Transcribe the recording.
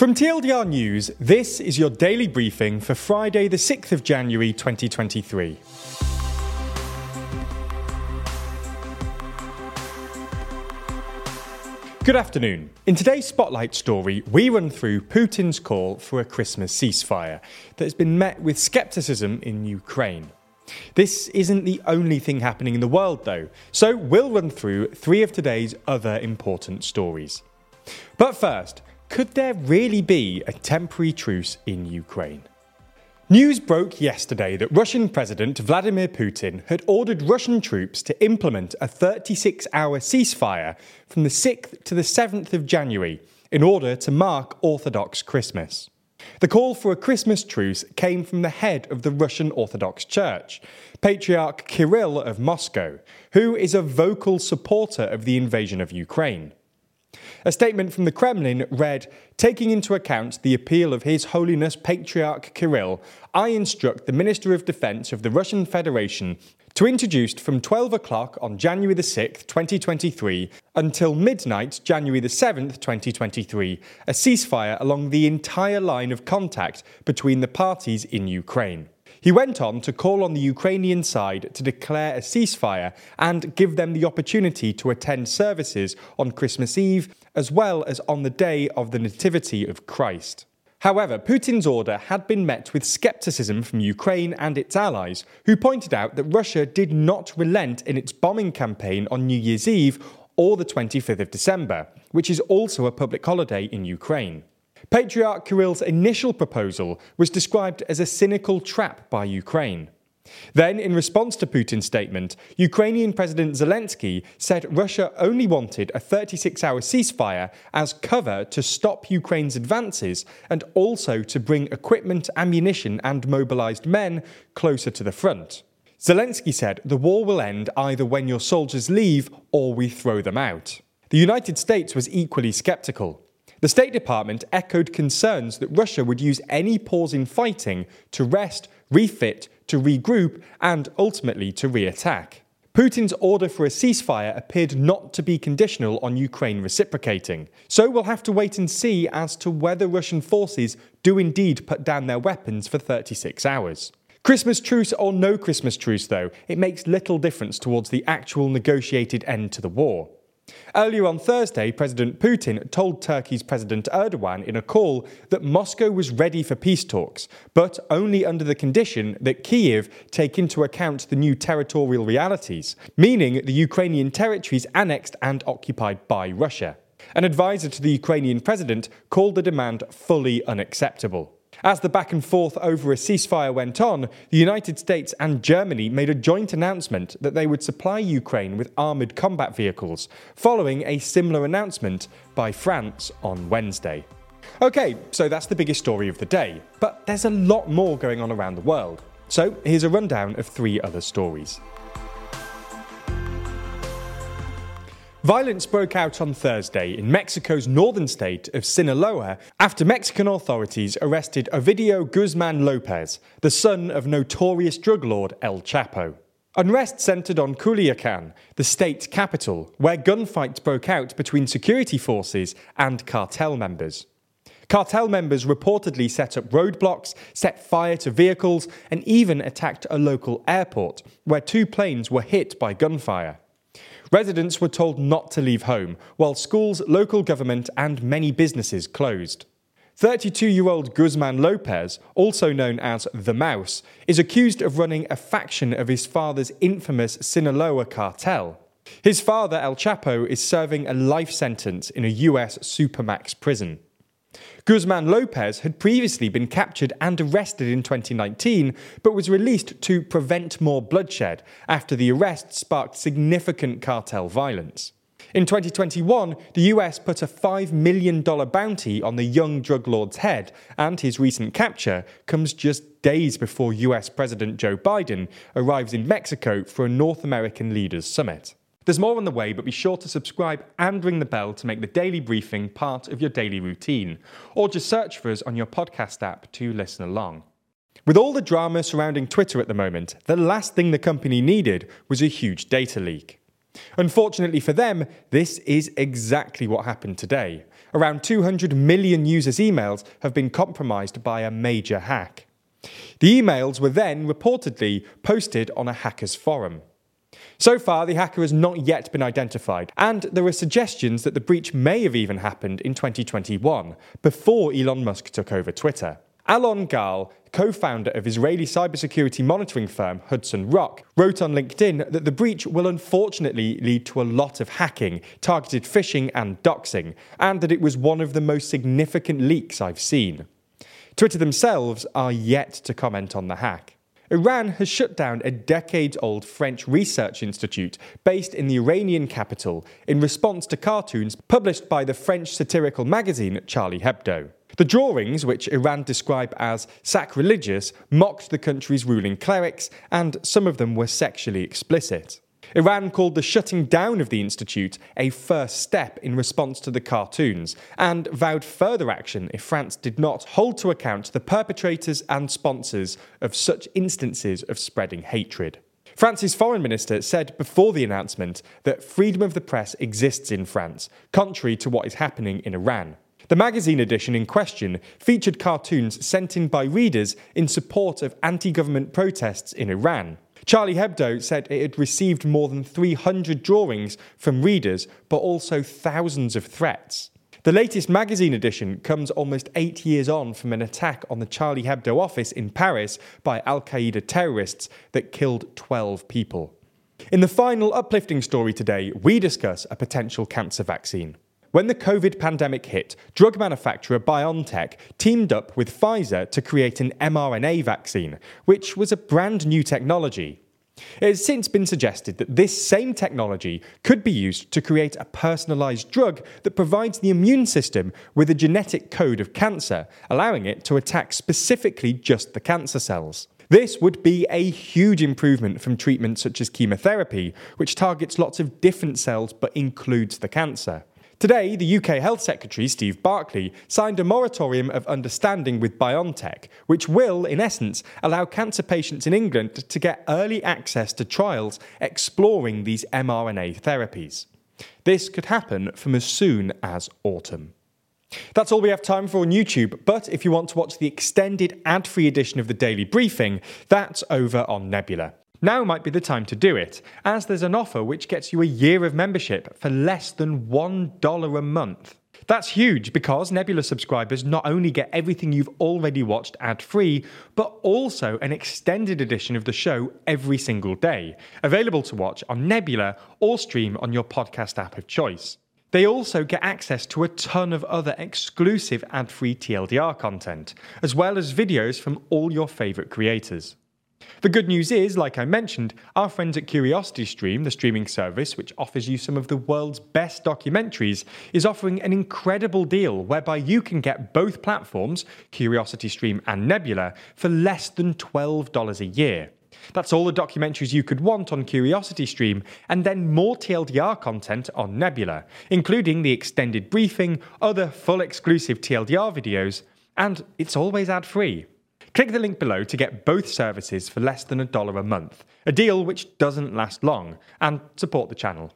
From TLDR News, this is your daily briefing for Friday, the 6th of January 2023. Good afternoon. In today's Spotlight story, we run through Putin's call for a Christmas ceasefire that has been met with skepticism in Ukraine. This isn't the only thing happening in the world, though, so we'll run through three of today's other important stories. But first, could there really be a temporary truce in Ukraine? News broke yesterday that Russian President Vladimir Putin had ordered Russian troops to implement a 36 hour ceasefire from the 6th to the 7th of January in order to mark Orthodox Christmas. The call for a Christmas truce came from the head of the Russian Orthodox Church, Patriarch Kirill of Moscow, who is a vocal supporter of the invasion of Ukraine. A statement from the Kremlin read Taking into account the appeal of His Holiness Patriarch Kirill, I instruct the Minister of Defense of the Russian Federation to introduce from 12 o'clock on January the 6th, 2023, until midnight, January the 7th, 2023, a ceasefire along the entire line of contact between the parties in Ukraine. He went on to call on the Ukrainian side to declare a ceasefire and give them the opportunity to attend services on Christmas Eve as well as on the day of the Nativity of Christ. However, Putin's order had been met with skepticism from Ukraine and its allies, who pointed out that Russia did not relent in its bombing campaign on New Year's Eve or the 25th of December, which is also a public holiday in Ukraine. Patriarch Kirill's initial proposal was described as a cynical trap by Ukraine. Then, in response to Putin's statement, Ukrainian President Zelensky said Russia only wanted a 36 hour ceasefire as cover to stop Ukraine's advances and also to bring equipment, ammunition, and mobilized men closer to the front. Zelensky said the war will end either when your soldiers leave or we throw them out. The United States was equally skeptical. The State Department echoed concerns that Russia would use any pause in fighting to rest, refit, to regroup, and ultimately to re attack. Putin's order for a ceasefire appeared not to be conditional on Ukraine reciprocating. So we'll have to wait and see as to whether Russian forces do indeed put down their weapons for 36 hours. Christmas truce or no Christmas truce, though, it makes little difference towards the actual negotiated end to the war. Earlier on Thursday, President Putin told Turkey's President Erdogan in a call that Moscow was ready for peace talks, but only under the condition that Kiev take into account the new territorial realities, meaning the Ukrainian territories annexed and occupied by Russia. An advisor to the Ukrainian president called the demand fully unacceptable. As the back and forth over a ceasefire went on, the United States and Germany made a joint announcement that they would supply Ukraine with armoured combat vehicles, following a similar announcement by France on Wednesday. Okay, so that's the biggest story of the day, but there's a lot more going on around the world. So here's a rundown of three other stories. Violence broke out on Thursday in Mexico's northern state of Sinaloa after Mexican authorities arrested Ovidio Guzman Lopez, the son of notorious drug lord El Chapo. Unrest centered on Culiacan, the state capital, where gunfights broke out between security forces and cartel members. Cartel members reportedly set up roadblocks, set fire to vehicles, and even attacked a local airport, where two planes were hit by gunfire. Residents were told not to leave home, while schools, local government, and many businesses closed. 32 year old Guzman Lopez, also known as the Mouse, is accused of running a faction of his father's infamous Sinaloa cartel. His father, El Chapo, is serving a life sentence in a US Supermax prison. Guzman Lopez had previously been captured and arrested in 2019, but was released to prevent more bloodshed after the arrest sparked significant cartel violence. In 2021, the US put a $5 million bounty on the young drug lord's head, and his recent capture comes just days before US President Joe Biden arrives in Mexico for a North American Leaders Summit. There's more on the way, but be sure to subscribe and ring the bell to make the daily briefing part of your daily routine, or just search for us on your podcast app to listen along. With all the drama surrounding Twitter at the moment, the last thing the company needed was a huge data leak. Unfortunately for them, this is exactly what happened today. Around 200 million users' emails have been compromised by a major hack. The emails were then reportedly posted on a hacker's forum. So far, the hacker has not yet been identified, and there are suggestions that the breach may have even happened in 2021, before Elon Musk took over Twitter. Alon Gal, co founder of Israeli cybersecurity monitoring firm Hudson Rock, wrote on LinkedIn that the breach will unfortunately lead to a lot of hacking, targeted phishing, and doxing, and that it was one of the most significant leaks I've seen. Twitter themselves are yet to comment on the hack. Iran has shut down a decades old French research institute based in the Iranian capital in response to cartoons published by the French satirical magazine Charlie Hebdo. The drawings, which Iran describe as sacrilegious, mocked the country's ruling clerics, and some of them were sexually explicit. Iran called the shutting down of the institute a first step in response to the cartoons and vowed further action if France did not hold to account the perpetrators and sponsors of such instances of spreading hatred. France's foreign minister said before the announcement that freedom of the press exists in France, contrary to what is happening in Iran. The magazine edition in question featured cartoons sent in by readers in support of anti government protests in Iran. Charlie Hebdo said it had received more than 300 drawings from readers, but also thousands of threats. The latest magazine edition comes almost eight years on from an attack on the Charlie Hebdo office in Paris by Al Qaeda terrorists that killed 12 people. In the final uplifting story today, we discuss a potential cancer vaccine. When the COVID pandemic hit, drug manufacturer BioNTech teamed up with Pfizer to create an mRNA vaccine, which was a brand new technology. It has since been suggested that this same technology could be used to create a personalised drug that provides the immune system with a genetic code of cancer, allowing it to attack specifically just the cancer cells. This would be a huge improvement from treatments such as chemotherapy, which targets lots of different cells but includes the cancer. Today, the UK Health Secretary, Steve Barclay, signed a moratorium of understanding with BioNTech, which will, in essence, allow cancer patients in England to get early access to trials exploring these mRNA therapies. This could happen from as soon as autumn. That's all we have time for on YouTube, but if you want to watch the extended ad free edition of the Daily Briefing, that's over on Nebula. Now might be the time to do it, as there's an offer which gets you a year of membership for less than $1 a month. That's huge because Nebula subscribers not only get everything you've already watched ad free, but also an extended edition of the show every single day, available to watch on Nebula or stream on your podcast app of choice. They also get access to a ton of other exclusive ad free TLDR content, as well as videos from all your favourite creators. The good news is, like I mentioned, our friends at CuriosityStream, the streaming service which offers you some of the world's best documentaries, is offering an incredible deal whereby you can get both platforms, CuriosityStream and Nebula, for less than $12 a year. That's all the documentaries you could want on CuriosityStream, and then more TLDR content on Nebula, including the extended briefing, other full exclusive TLDR videos, and it's always ad free. Click the link below to get both services for less than a dollar a month, a deal which doesn't last long, and support the channel.